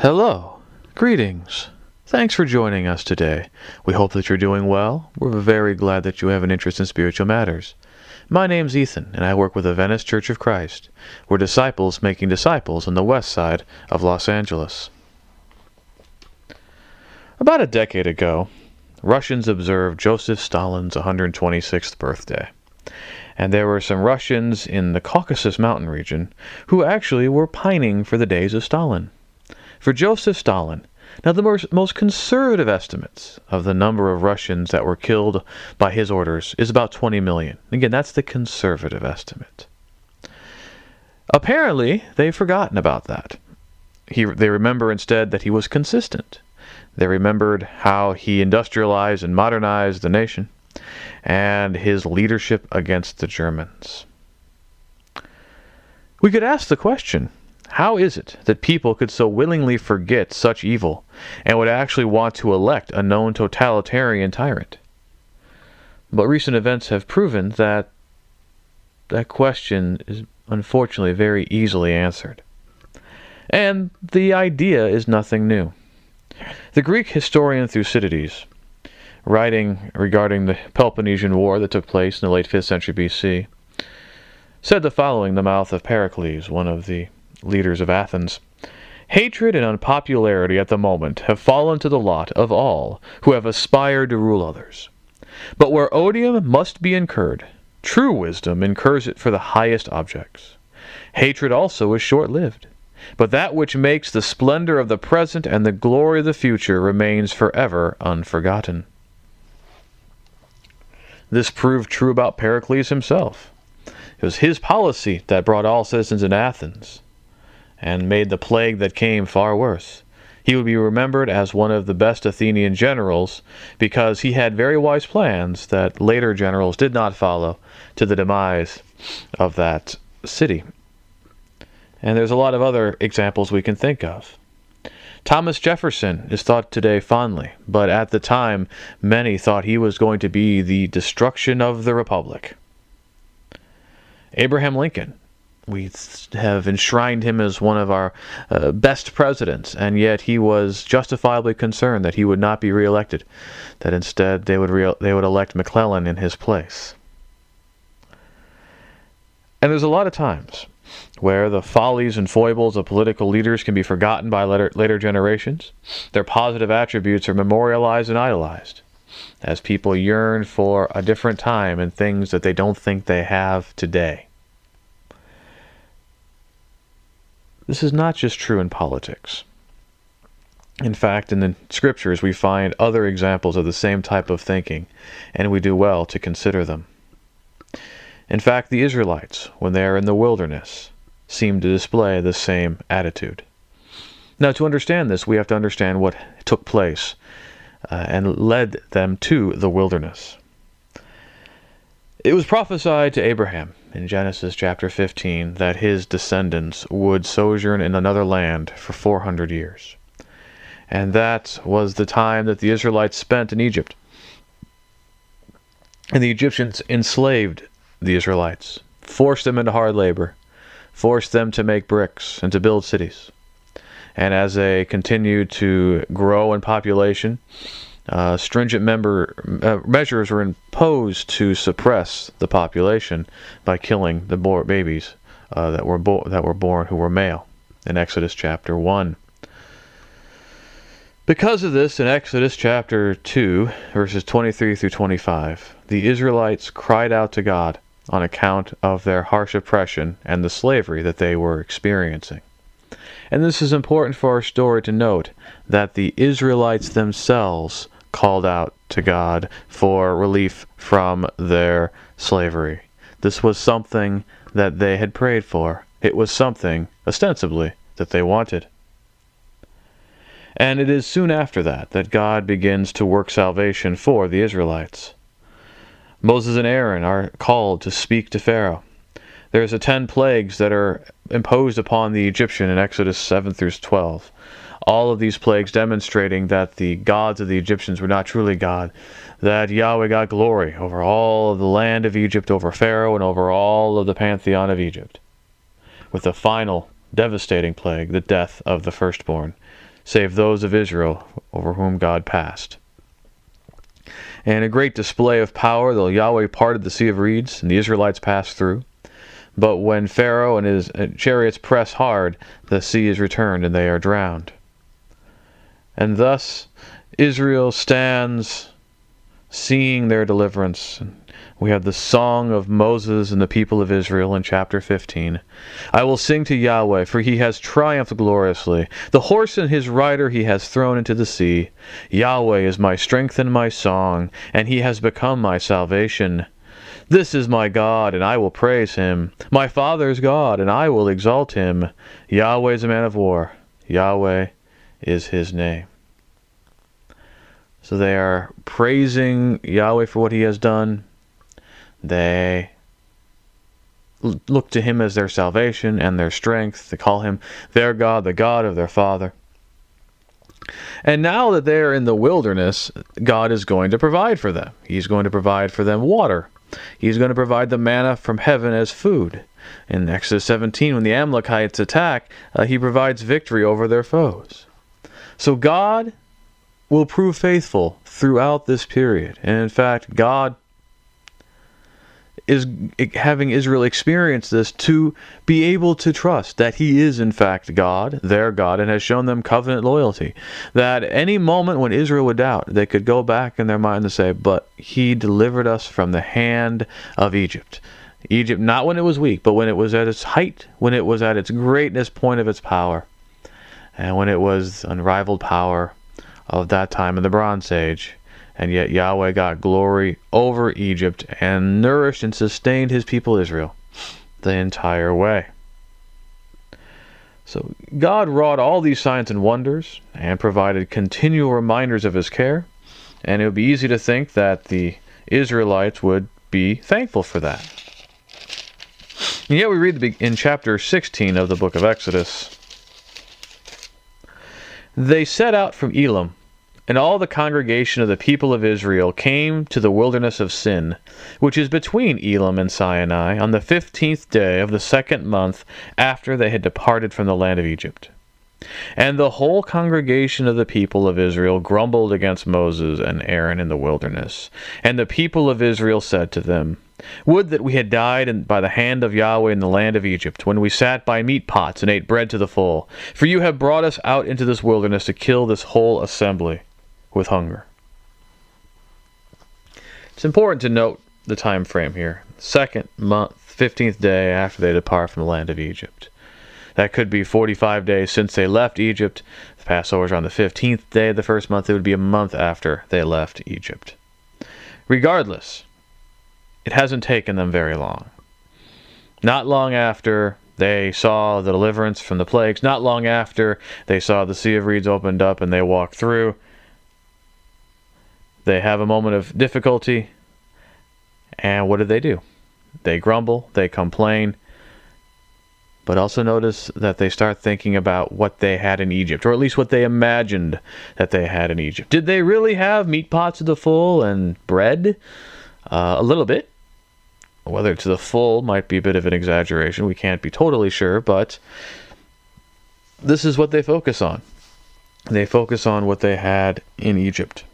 Hello. Greetings. Thanks for joining us today. We hope that you're doing well. We're very glad that you have an interest in spiritual matters. My name's Ethan, and I work with the Venice Church of Christ. We're disciples making disciples on the west side of Los Angeles. About a decade ago, Russians observed Joseph Stalin's 126th birthday. And there were some Russians in the Caucasus mountain region who actually were pining for the days of Stalin for Joseph Stalin. Now, the most, most conservative estimates of the number of Russians that were killed by his orders is about 20 million. Again, that's the conservative estimate. Apparently, they've forgotten about that. He, they remember instead that he was consistent. They remembered how he industrialized and modernized the nation and his leadership against the Germans. We could ask the question how is it that people could so willingly forget such evil and would actually want to elect a known totalitarian tyrant? But recent events have proven that that question is unfortunately very easily answered. And the idea is nothing new. The Greek historian Thucydides, writing regarding the Peloponnesian War that took place in the late 5th century BC, said the following in the mouth of Pericles, one of the leaders of Athens. Hatred and unpopularity at the moment have fallen to the lot of all who have aspired to rule others. But where odium must be incurred, true wisdom incurs it for the highest objects. Hatred also is short lived, but that which makes the splendor of the present and the glory of the future remains forever unforgotten. This proved true about Pericles himself. It was his policy that brought all citizens in Athens and made the plague that came far worse. He would be remembered as one of the best Athenian generals because he had very wise plans that later generals did not follow to the demise of that city. And there's a lot of other examples we can think of. Thomas Jefferson is thought today fondly, but at the time many thought he was going to be the destruction of the Republic. Abraham Lincoln we have enshrined him as one of our uh, best presidents, and yet he was justifiably concerned that he would not be reelected, that instead they would re- they would elect McClellan in his place. And there's a lot of times where the follies and foibles of political leaders can be forgotten by later, later generations. Their positive attributes are memorialized and idolized as people yearn for a different time and things that they don't think they have today. This is not just true in politics. In fact, in the scriptures, we find other examples of the same type of thinking, and we do well to consider them. In fact, the Israelites, when they are in the wilderness, seem to display the same attitude. Now, to understand this, we have to understand what took place uh, and led them to the wilderness. It was prophesied to Abraham in Genesis chapter 15 that his descendants would sojourn in another land for 400 years. And that was the time that the Israelites spent in Egypt. And the Egyptians enslaved the Israelites, forced them into hard labor, forced them to make bricks and to build cities. And as they continued to grow in population, uh, stringent member, uh, measures were imposed to suppress the population by killing the babies uh, that were bo- that were born who were male in Exodus chapter 1. Because of this, in Exodus chapter 2, verses 23 through 25, the Israelites cried out to God on account of their harsh oppression and the slavery that they were experiencing. And this is important for our story to note that the Israelites themselves called out to God for relief from their slavery. This was something that they had prayed for. It was something, ostensibly, that they wanted. And it is soon after that that God begins to work salvation for the Israelites. Moses and Aaron are called to speak to Pharaoh. There's the ten plagues that are imposed upon the Egyptian in Exodus 7 through 12 all of these plagues demonstrating that the gods of the Egyptians were not truly God, that Yahweh got glory over all of the land of Egypt, over Pharaoh, and over all of the pantheon of Egypt. With the final devastating plague, the death of the firstborn, save those of Israel over whom God passed. And a great display of power, the Yahweh parted the Sea of Reeds, and the Israelites passed through. But when Pharaoh and his uh, chariots press hard, the sea is returned, and they are drowned. And thus Israel stands seeing their deliverance. We have the song of Moses and the people of Israel in chapter 15. I will sing to Yahweh, for he has triumphed gloriously. The horse and his rider he has thrown into the sea. Yahweh is my strength and my song, and he has become my salvation. This is my God, and I will praise him. My Father's God, and I will exalt him. Yahweh is a man of war. Yahweh is his name. So they are praising Yahweh for what he has done. They look to him as their salvation and their strength. They call him their God, the God of their father. And now that they are in the wilderness, God is going to provide for them. He's going to provide for them water. He's going to provide the manna from heaven as food. In Exodus 17, when the Amalekites attack, uh, he provides victory over their foes. So God will prove faithful throughout this period. And in fact, God is having Israel experience this to be able to trust that He is, in fact, God, their God, and has shown them covenant loyalty. That any moment when Israel would doubt, they could go back in their mind and say, But He delivered us from the hand of Egypt. Egypt, not when it was weak, but when it was at its height, when it was at its greatness point of its power, and when it was unrivaled power of that time in the Bronze Age. And yet Yahweh got glory over Egypt and nourished and sustained his people Israel the entire way. So God wrought all these signs and wonders and provided continual reminders of his care. And it would be easy to think that the Israelites would be thankful for that. And yet we read in chapter 16 of the book of Exodus They set out from Elim, and all the congregation of the people of Israel came to the wilderness of Sin, which is between Elim and Sinai, on the fifteenth day of the second month after they had departed from the land of Egypt. And the whole congregation of the people of Israel grumbled against Moses and Aaron in the wilderness. And the people of Israel said to them, Would that we had died by the hand of Yahweh in the land of Egypt, when we sat by meat pots and ate bread to the full. For you have brought us out into this wilderness to kill this whole assembly with hunger. It's important to note the time frame here. Second month, 15th day after they depart from the land of Egypt. That could be 45 days since they left Egypt. The Passover is on the 15th day of the first month. It would be a month after they left Egypt. Regardless, it hasn't taken them very long. Not long after they saw the deliverance from the plagues, not long after they saw the Sea of Reeds opened up and they walked through, they have a moment of difficulty, and what do they do? They grumble, they complain, but also notice that they start thinking about what they had in Egypt, or at least what they imagined that they had in Egypt. Did they really have meat pots to the full and bread? Uh, a little bit. Whether to the full might be a bit of an exaggeration. We can't be totally sure, but this is what they focus on. They focus on what they had in Egypt.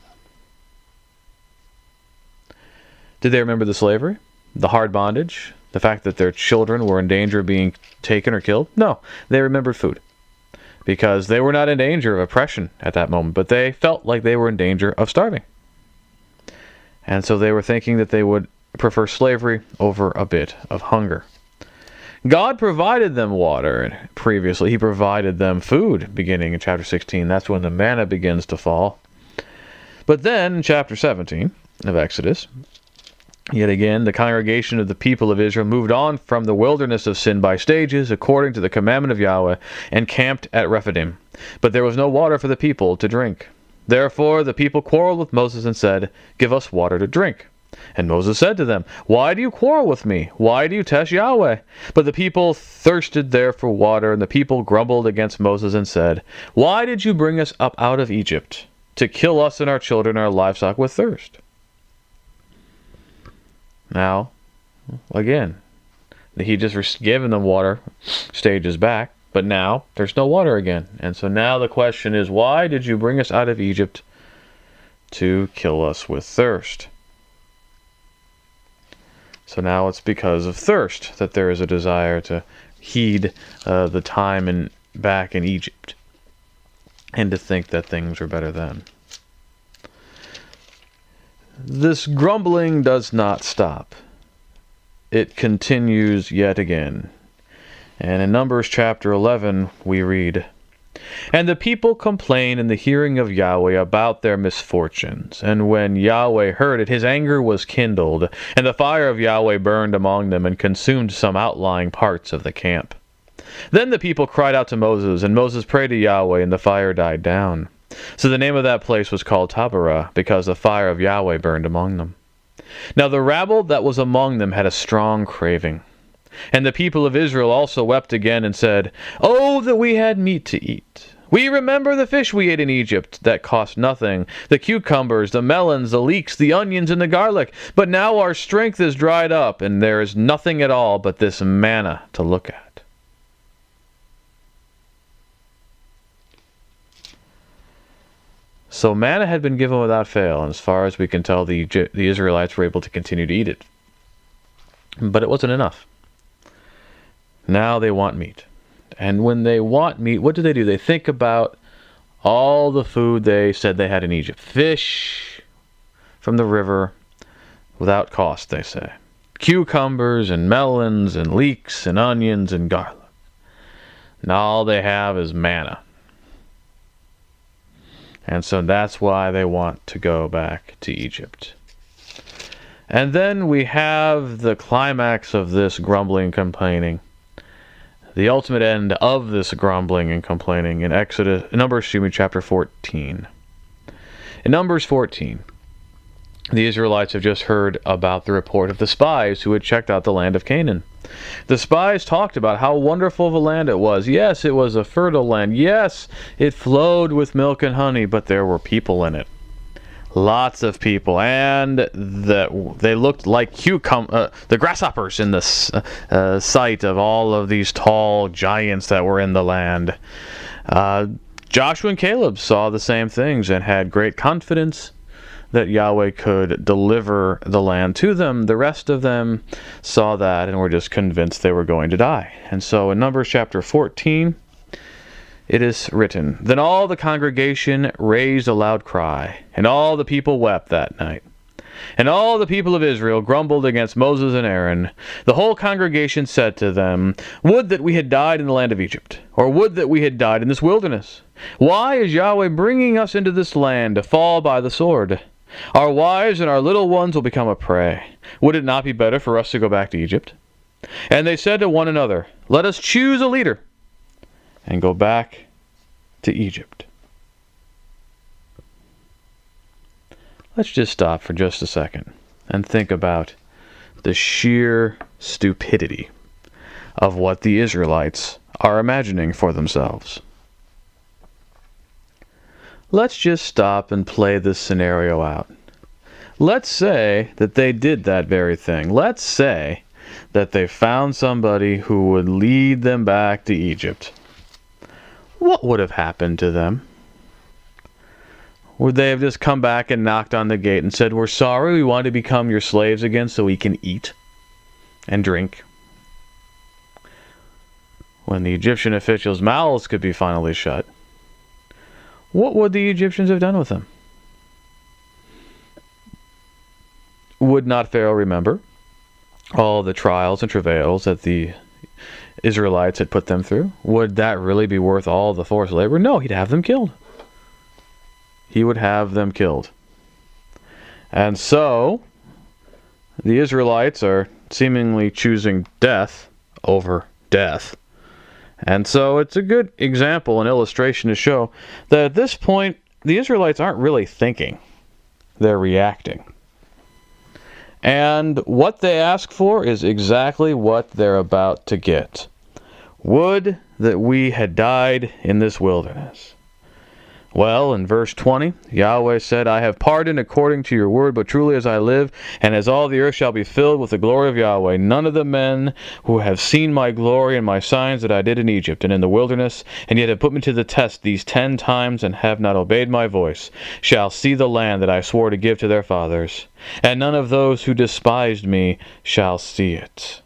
Did they remember the slavery, the hard bondage, the fact that their children were in danger of being taken or killed? No, they remembered food because they were not in danger of oppression at that moment, but they felt like they were in danger of starving. And so they were thinking that they would prefer slavery over a bit of hunger. God provided them water previously. He provided them food beginning in chapter 16. That's when the manna begins to fall. But then in chapter 17 of Exodus, Yet again, the congregation of the people of Israel moved on from the wilderness of sin by stages, according to the commandment of Yahweh, and camped at Rephidim. But there was no water for the people to drink. Therefore the people quarreled with Moses and said, Give us water to drink. And Moses said to them, Why do you quarrel with me? Why do you test Yahweh? But the people thirsted there for water, and the people grumbled against Moses and said, Why did you bring us up out of Egypt? To kill us and our children and our livestock with thirst. Now, again, he just given them water, stages back, But now there's no water again. And so now the question is why did you bring us out of Egypt to kill us with thirst? So now it's because of thirst that there is a desire to heed uh, the time and back in Egypt and to think that things were better then. This grumbling does not stop. It continues yet again. And in Numbers chapter 11, we read, And the people complained in the hearing of Yahweh about their misfortunes. And when Yahweh heard it, his anger was kindled, and the fire of Yahweh burned among them and consumed some outlying parts of the camp. Then the people cried out to Moses, and Moses prayed to Yahweh, and the fire died down. So the name of that place was called Taberah, because the fire of Yahweh burned among them. Now the rabble that was among them had a strong craving. And the people of Israel also wept again and said, Oh, that we had meat to eat! We remember the fish we ate in Egypt that cost nothing, the cucumbers, the melons, the leeks, the onions, and the garlic. But now our strength is dried up, and there is nothing at all but this manna to look at. So manna had been given without fail, and as far as we can tell, the, the Israelites were able to continue to eat it. But it wasn't enough. Now they want meat. And when they want meat, what do they do? They think about all the food they said they had in Egypt fish from the river without cost, they say. Cucumbers and melons and leeks and onions and garlic. And all they have is manna. And so that's why they want to go back to Egypt. And then we have the climax of this grumbling and complaining. The ultimate end of this grumbling and complaining in Exodus, Numbers, excuse me, chapter 14. In Numbers 14, the Israelites have just heard about the report of the spies who had checked out the land of Canaan. The spies talked about how wonderful of a land it was. Yes, it was a fertile land. Yes, it flowed with milk and honey, but there were people in it. Lots of people, and the, they looked like cucum- uh, the grasshoppers in the uh, uh, sight of all of these tall giants that were in the land. Uh, Joshua and Caleb saw the same things and had great confidence that Yahweh could deliver the land to them. The rest of them saw that and were just convinced they were going to die. And so in Numbers chapter 14, it is written Then all the congregation raised a loud cry, and all the people wept that night. And all the people of Israel grumbled against Moses and Aaron. The whole congregation said to them, Would that we had died in the land of Egypt, or would that we had died in this wilderness. Why is Yahweh bringing us into this land to fall by the sword? Our wives and our little ones will become a prey. Would it not be better for us to go back to Egypt? And they said to one another, Let us choose a leader and go back to Egypt. Let's just stop for just a second and think about the sheer stupidity of what the Israelites are imagining for themselves. Let's just stop and play this scenario out. Let's say that they did that very thing. Let's say that they found somebody who would lead them back to Egypt. What would have happened to them? Would they have just come back and knocked on the gate and said, We're sorry, we want to become your slaves again so we can eat and drink? When the Egyptian officials' mouths could be finally shut, what would the Egyptians have done with them? Would not Pharaoh remember all the trials and travails that the Israelites had put them through? Would that really be worth all the forced labor? No, he'd have them killed. He would have them killed. And so, the Israelites are seemingly choosing death over death. And so it's a good example and illustration to show that at this point, the Israelites aren't really thinking, they're reacting. And what they ask for is exactly what they're about to get. Would that we had died in this wilderness. Well, in verse 20, Yahweh said, I have pardoned according to your word, but truly as I live, and as all the earth shall be filled with the glory of Yahweh, none of the men who have seen my glory and my signs that I did in Egypt and in the wilderness, and yet have put me to the test these ten times and have not obeyed my voice, shall see the land that I swore to give to their fathers, and none of those who despised me shall see it.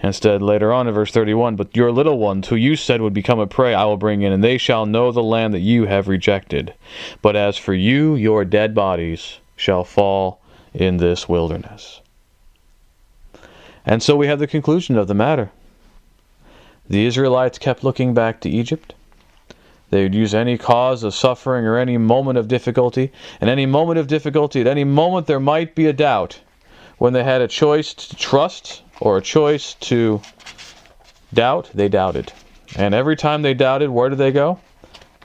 Instead, later on in verse 31, But your little ones, who you said would become a prey, I will bring in, and they shall know the land that you have rejected. But as for you, your dead bodies shall fall in this wilderness. And so we have the conclusion of the matter. The Israelites kept looking back to Egypt. They would use any cause of suffering or any moment of difficulty. And any moment of difficulty, at any moment there might be a doubt. When they had a choice to trust or a choice to doubt, they doubted. And every time they doubted, where did they go?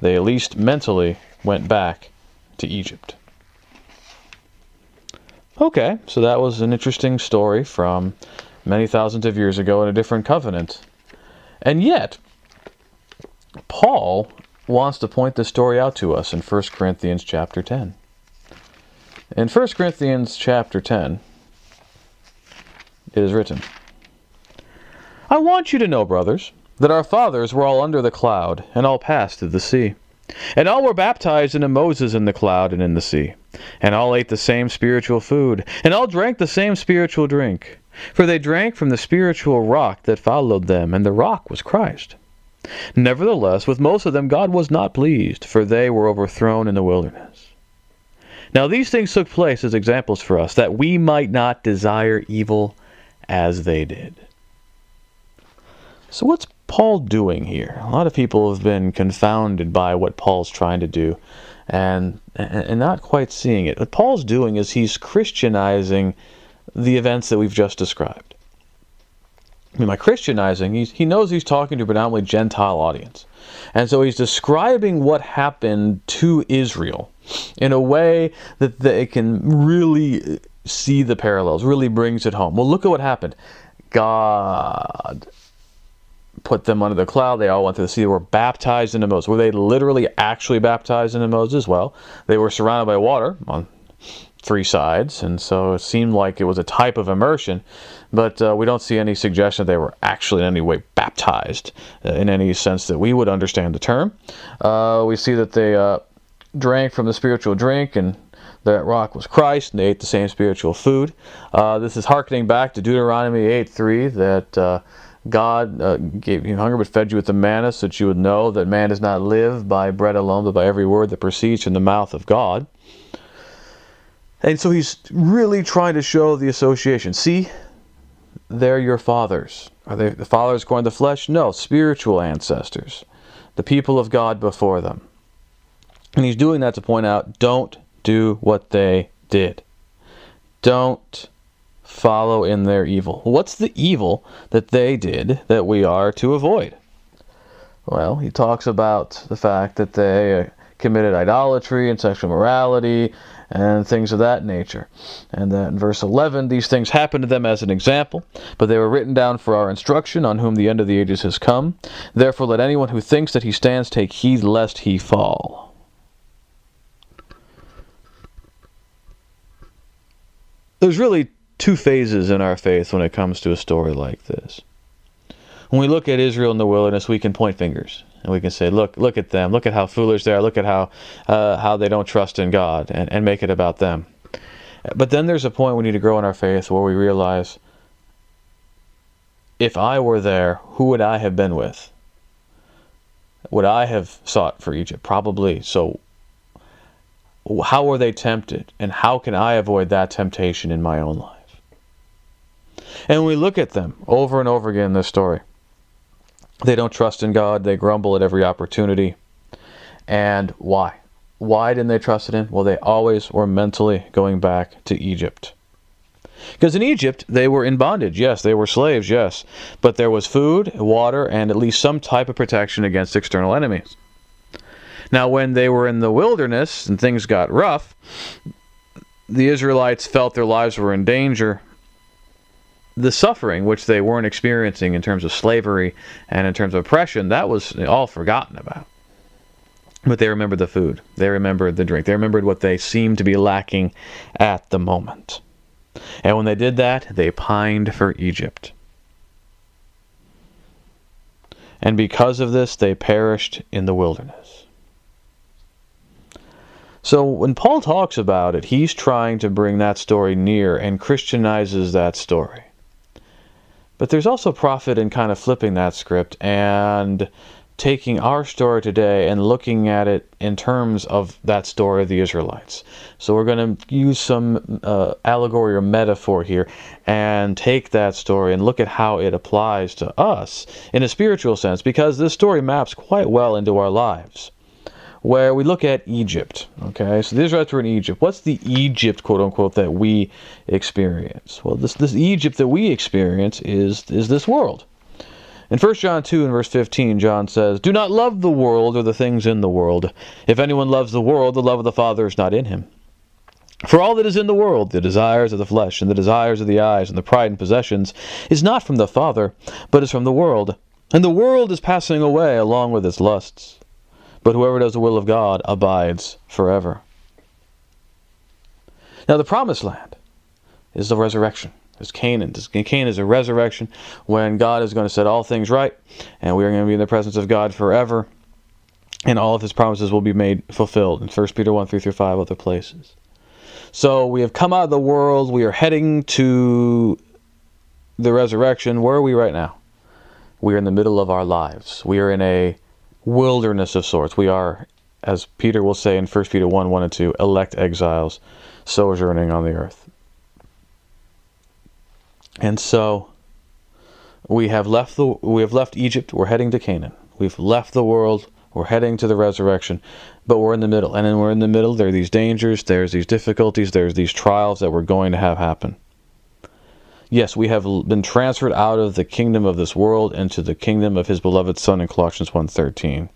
They at least mentally went back to Egypt. Okay, so that was an interesting story from many thousands of years ago in a different covenant. And yet, Paul wants to point this story out to us in 1 Corinthians chapter 10. In 1 Corinthians chapter 10, it is written, I want you to know, brothers, that our fathers were all under the cloud, and all passed through the sea. And all were baptized into Moses in the cloud and in the sea. And all ate the same spiritual food, and all drank the same spiritual drink. For they drank from the spiritual rock that followed them, and the rock was Christ. Nevertheless, with most of them God was not pleased, for they were overthrown in the wilderness. Now these things took place as examples for us, that we might not desire evil as they did. So, what's Paul doing here? A lot of people have been confounded by what Paul's trying to do and, and not quite seeing it. What Paul's doing is he's Christianizing the events that we've just described. I mean, by Christianizing, he knows he's talking to a predominantly Gentile audience. And so he's describing what happened to Israel in a way that they can really see the parallels, really brings it home. Well, look at what happened. God put them under the cloud. They all went to the sea. They were baptized into Moses. Were they literally actually baptized into Moses? Well, they were surrounded by water on three sides, and so it seemed like it was a type of immersion, but uh, we don't see any suggestion that they were actually in any way baptized uh, in any sense that we would understand the term. Uh, we see that they uh, drank from the spiritual drink and that rock was Christ, and they ate the same spiritual food. Uh, this is harkening back to Deuteronomy 8:3 that uh, God uh, gave you hunger but fed you with the manna so that you would know that man does not live by bread alone, but by every word that proceeds from the mouth of God. And so he's really trying to show the association. See, they're your fathers. Are they the fathers according to the flesh? No, spiritual ancestors, the people of God before them. And he's doing that to point out don't do what they did. Don't follow in their evil. What's the evil that they did that we are to avoid? Well, he talks about the fact that they uh, committed idolatry and sexual morality and things of that nature. And then in verse 11, these things happened to them as an example, but they were written down for our instruction, on whom the end of the ages has come. Therefore, let anyone who thinks that he stands take heed lest he fall. There's really two phases in our faith when it comes to a story like this. When we look at Israel in the wilderness, we can point fingers and we can say, "Look, look at them! Look at how foolish they are! Look at how uh, how they don't trust in God," and, and make it about them. But then there's a point we need to grow in our faith where we realize, if I were there, who would I have been with? Would I have sought for Egypt? Probably. So how were they tempted and how can I avoid that temptation in my own life? And we look at them over and over again in this story. They don't trust in God, they grumble at every opportunity. And why? Why didn't they trust in? Well, they always were mentally going back to Egypt. Because in Egypt, they were in bondage, yes, they were slaves, yes, but there was food, water, and at least some type of protection against external enemies. Now, when they were in the wilderness and things got rough, the Israelites felt their lives were in danger. The suffering, which they weren't experiencing in terms of slavery and in terms of oppression, that was all forgotten about. But they remembered the food. They remembered the drink. They remembered what they seemed to be lacking at the moment. And when they did that, they pined for Egypt. And because of this, they perished in the wilderness. So when Paul talks about it, he's trying to bring that story near and Christianizes that story. But there's also profit in kind of flipping that script and taking our story today and looking at it in terms of that story of the Israelites. So we're going to use some uh, allegory or metaphor here and take that story and look at how it applies to us in a spiritual sense because this story maps quite well into our lives. Where we look at Egypt, okay? So the Israelites were in Egypt. What's the Egypt, quote unquote, that we experience? Well, this this Egypt that we experience is is this world in 1 John 2 and verse 15, John says, Do not love the world or the things in the world. If anyone loves the world, the love of the Father is not in him. For all that is in the world, the desires of the flesh, and the desires of the eyes, and the pride in possessions, is not from the Father, but is from the world. And the world is passing away along with its lusts. But whoever does the will of God abides forever. Now, the promised land is the resurrection is Canaan. Canaan is a resurrection when God is going to set all things right, and we are going to be in the presence of God forever, and all of His promises will be made fulfilled in 1 Peter 1 3 through 5 other places. So we have come out of the world, we are heading to the resurrection. Where are we right now? We are in the middle of our lives. We are in a wilderness of sorts. We are, as Peter will say in 1 Peter 1 1 and 2, elect exiles sojourning on the earth. And so we have left the we have left Egypt, we're heading to Canaan. We've left the world, we're heading to the resurrection, but we're in the middle. And then we're in the middle, there are these dangers, there's these difficulties, there's these trials that we're going to have happen. Yes, we have been transferred out of the kingdom of this world into the kingdom of his beloved son in Colossians 1:13.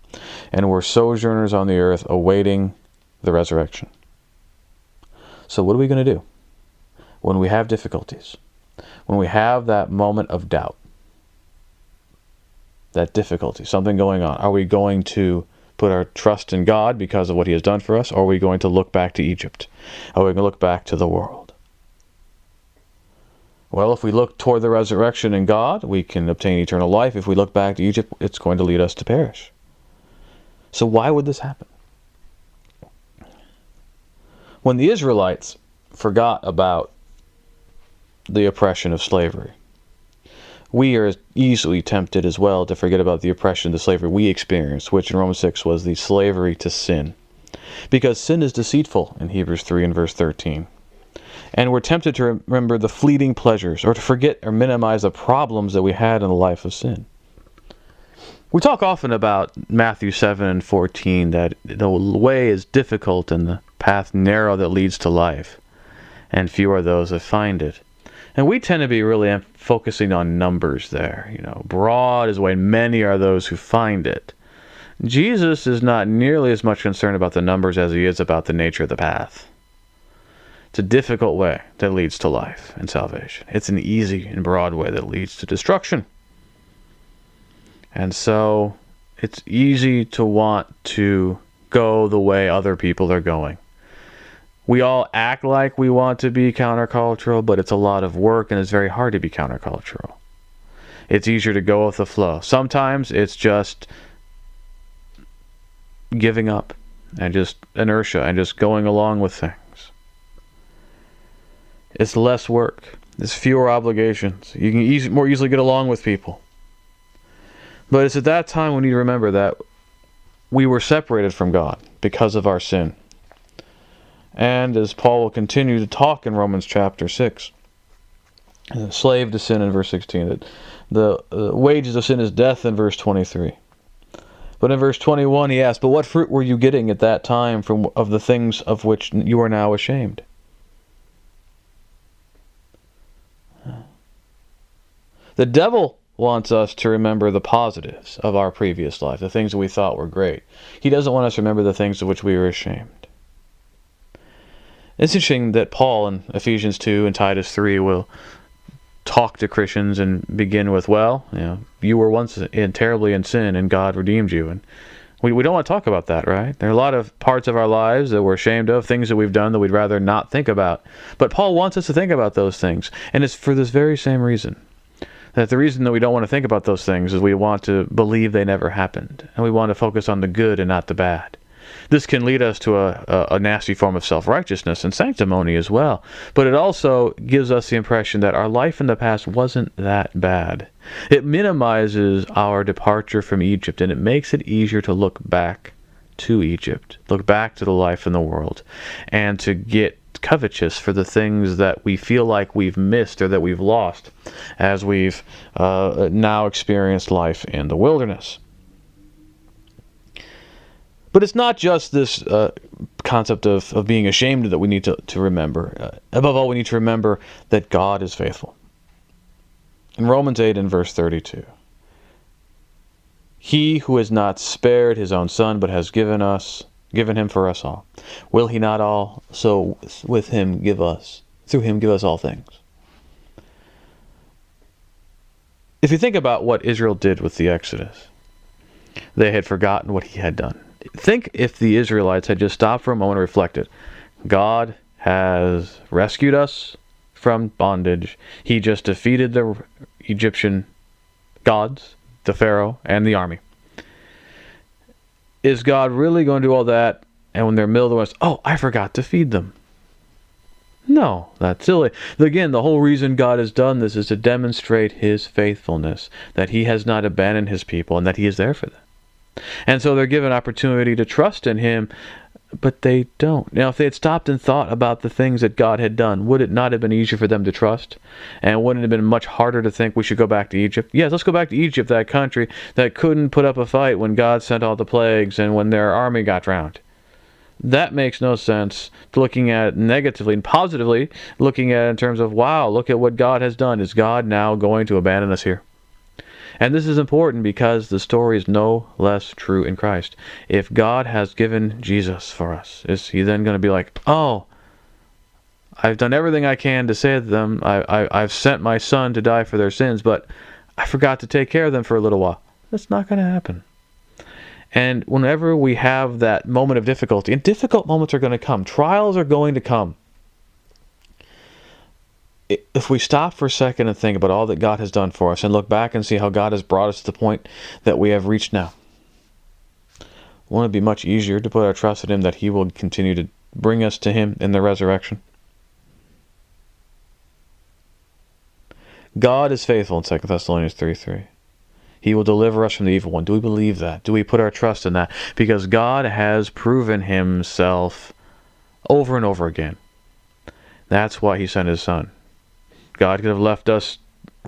And we're sojourners on the earth awaiting the resurrection. So what are we going to do when we have difficulties? when we have that moment of doubt, that difficulty, something going on, are we going to put our trust in God because of what He has done for us, or are we going to look back to Egypt? Are we going to look back to the world? Well, if we look toward the resurrection in God, we can obtain eternal life. If we look back to Egypt, it's going to lead us to perish. So, why would this happen? When the Israelites forgot about the oppression of slavery. We are easily tempted as well to forget about the oppression, the slavery we experienced, which in Romans 6 was the slavery to sin. Because sin is deceitful in Hebrews 3 and verse 13. And we're tempted to remember the fleeting pleasures or to forget or minimize the problems that we had in the life of sin. We talk often about Matthew 7 and 14 that the way is difficult and the path narrow that leads to life, and few are those that find it. And we tend to be really focusing on numbers there. You know, broad is the way many are those who find it. Jesus is not nearly as much concerned about the numbers as he is about the nature of the path. It's a difficult way that leads to life and salvation. It's an easy and broad way that leads to destruction. And so it's easy to want to go the way other people are going we all act like we want to be countercultural, but it's a lot of work and it's very hard to be countercultural. It's easier to go with the flow. Sometimes it's just giving up and just inertia and just going along with things. It's less work. It's fewer obligations. You can easy, more easily get along with people. But it's at that time we need to remember that we were separated from God because of our sin. And as Paul will continue to talk in Romans chapter 6, slave to sin in verse 16, that the uh, wages of sin is death in verse 23. But in verse 21 he asks, But what fruit were you getting at that time from of the things of which you are now ashamed? The devil wants us to remember the positives of our previous life, the things that we thought were great. He doesn't want us to remember the things of which we were ashamed. It's interesting that Paul in Ephesians 2 and Titus 3 will talk to Christians and begin with, well, you know, you were once in, terribly in sin and God redeemed you. And We, we don't want to talk about that, right? There are a lot of parts of our lives that we're ashamed of, things that we've done that we'd rather not think about. But Paul wants us to think about those things, and it's for this very same reason. That the reason that we don't want to think about those things is we want to believe they never happened, and we want to focus on the good and not the bad. This can lead us to a, a, a nasty form of self righteousness and sanctimony as well. But it also gives us the impression that our life in the past wasn't that bad. It minimizes our departure from Egypt and it makes it easier to look back to Egypt, look back to the life in the world, and to get covetous for the things that we feel like we've missed or that we've lost as we've uh, now experienced life in the wilderness. But it's not just this uh, concept of, of being ashamed that we need to, to remember. Uh, above all, we need to remember that God is faithful. In Romans 8 and verse 32, He who has not spared his own son, but has given us given him for us all, will he not also with him give us, through him give us all things? If you think about what Israel did with the Exodus, they had forgotten what he had done think if the Israelites had just stopped for a moment and reflected. God has rescued us from bondage. He just defeated the Egyptian gods, the Pharaoh, and the army. Is God really going to do all that? And when they're middle of the west, oh, I forgot to feed them. No, that's silly. Again, the whole reason God has done this is to demonstrate his faithfulness, that he has not abandoned his people and that he is there for them. And so they're given opportunity to trust in him, but they don't. Now, if they had stopped and thought about the things that God had done, would it not have been easier for them to trust? And wouldn't it have been much harder to think we should go back to Egypt? Yes, let's go back to Egypt, that country that couldn't put up a fight when God sent all the plagues and when their army got drowned. That makes no sense looking at negatively and positively, looking at in terms of, wow, look at what God has done. Is God now going to abandon us here? And this is important because the story is no less true in Christ. If God has given Jesus for us, is he then going to be like, oh, I've done everything I can to save them. I, I, have sent my son to die for their sins, but I forgot to take care of them for a little while. That's not going to happen. And whenever we have that moment of difficulty, and difficult moments are going to come, trials are going to come if we stop for a second and think about all that God has done for us and look back and see how God has brought us to the point that we have reached now, won't it be much easier to put our trust in Him that He will continue to bring us to Him in the resurrection? God is faithful in 2 Thessalonians 3 3. He will deliver us from the evil one. Do we believe that? Do we put our trust in that? Because God has proven Himself over and over again. That's why He sent His Son. God could have left us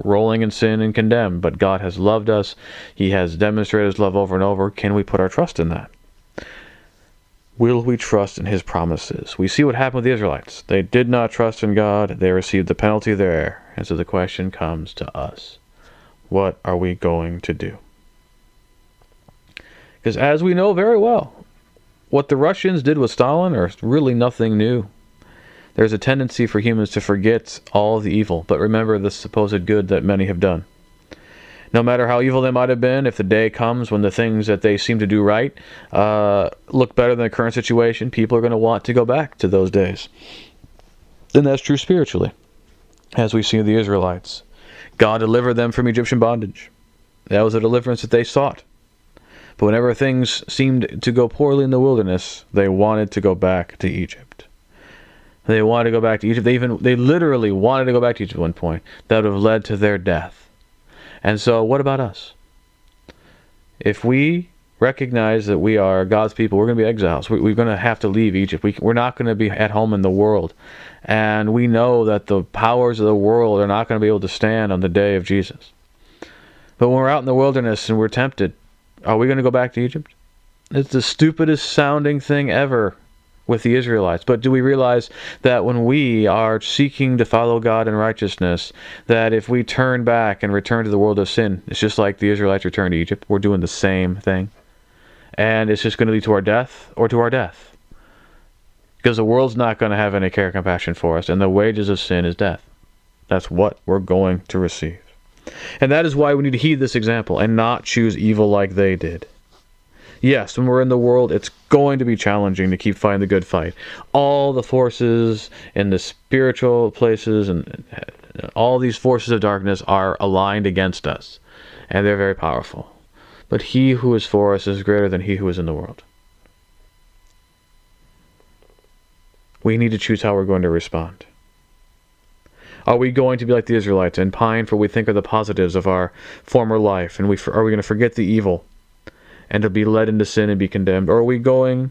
rolling in sin and condemned, but God has loved us. He has demonstrated his love over and over. Can we put our trust in that? Will we trust in his promises? We see what happened with the Israelites. They did not trust in God, they received the penalty there. And so the question comes to us what are we going to do? Because as we know very well, what the Russians did with Stalin are really nothing new. There's a tendency for humans to forget all the evil, but remember the supposed good that many have done. No matter how evil they might have been, if the day comes when the things that they seem to do right uh, look better than the current situation, people are going to want to go back to those days. And that's true spiritually, as we see the Israelites. God delivered them from Egyptian bondage. That was a deliverance that they sought. But whenever things seemed to go poorly in the wilderness, they wanted to go back to Egypt. They wanted to go back to Egypt. They even they literally wanted to go back to Egypt at one point. That would have led to their death. And so what about us? If we recognize that we are God's people, we're going to be exiles. We, are going to have to leave Egypt. We, we're not going to be at home in the world. And we know that the powers of the world are not going to be able to stand on the day of Jesus. But when we're out in the wilderness and we're tempted, are we going to go back to Egypt? It's the stupidest sounding thing ever with the Israelites. But do we realize that when we are seeking to follow God in righteousness, that if we turn back and return to the world of sin, it's just like the Israelites returned to Egypt. We're doing the same thing. And it's just going to lead to our death or to our death. Because the world's not going to have any care or compassion for us, and the wages of sin is death. That's what we're going to receive. And that is why we need to heed this example and not choose evil like they did. Yes, when we're in the world, it's going to be challenging to keep fighting the good fight. All the forces in the spiritual places and all these forces of darkness are aligned against us, and they're very powerful. But he who is for us is greater than he who is in the world. We need to choose how we're going to respond. Are we going to be like the Israelites and pine for what we think are the positives of our former life, and we are we going to forget the evil and to be led into sin and be condemned, or are we going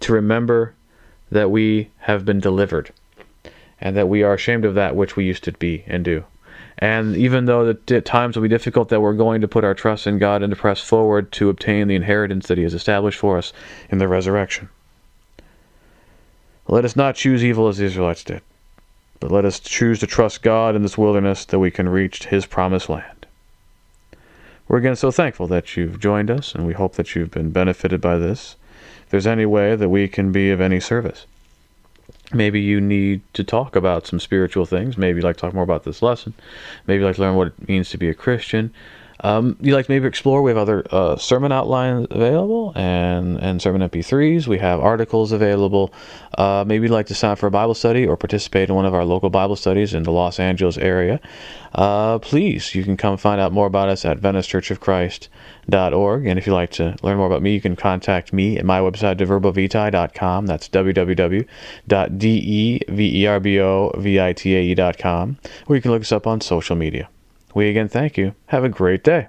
to remember that we have been delivered and that we are ashamed of that which we used to be and do? And even though the times will be difficult, that we're going to put our trust in God and to press forward to obtain the inheritance that He has established for us in the resurrection. Let us not choose evil as the Israelites did, but let us choose to trust God in this wilderness that we can reach His promised land. We're again so thankful that you've joined us, and we hope that you've been benefited by this. If there's any way that we can be of any service, maybe you need to talk about some spiritual things. Maybe you'd like to talk more about this lesson. Maybe you'd like to learn what it means to be a Christian. Um, you like to maybe explore? We have other uh, sermon outlines available and, and sermon MP3s. We have articles available. Uh, maybe you'd like to sign up for a Bible study or participate in one of our local Bible studies in the Los Angeles area. Uh, please, you can come find out more about us at VeniceChurchOfChrist.org. And if you'd like to learn more about me, you can contact me at my website, deverbovitae.com. That's www.deverbovitae.com. Or you can look us up on social media. We again thank you. Have a great day.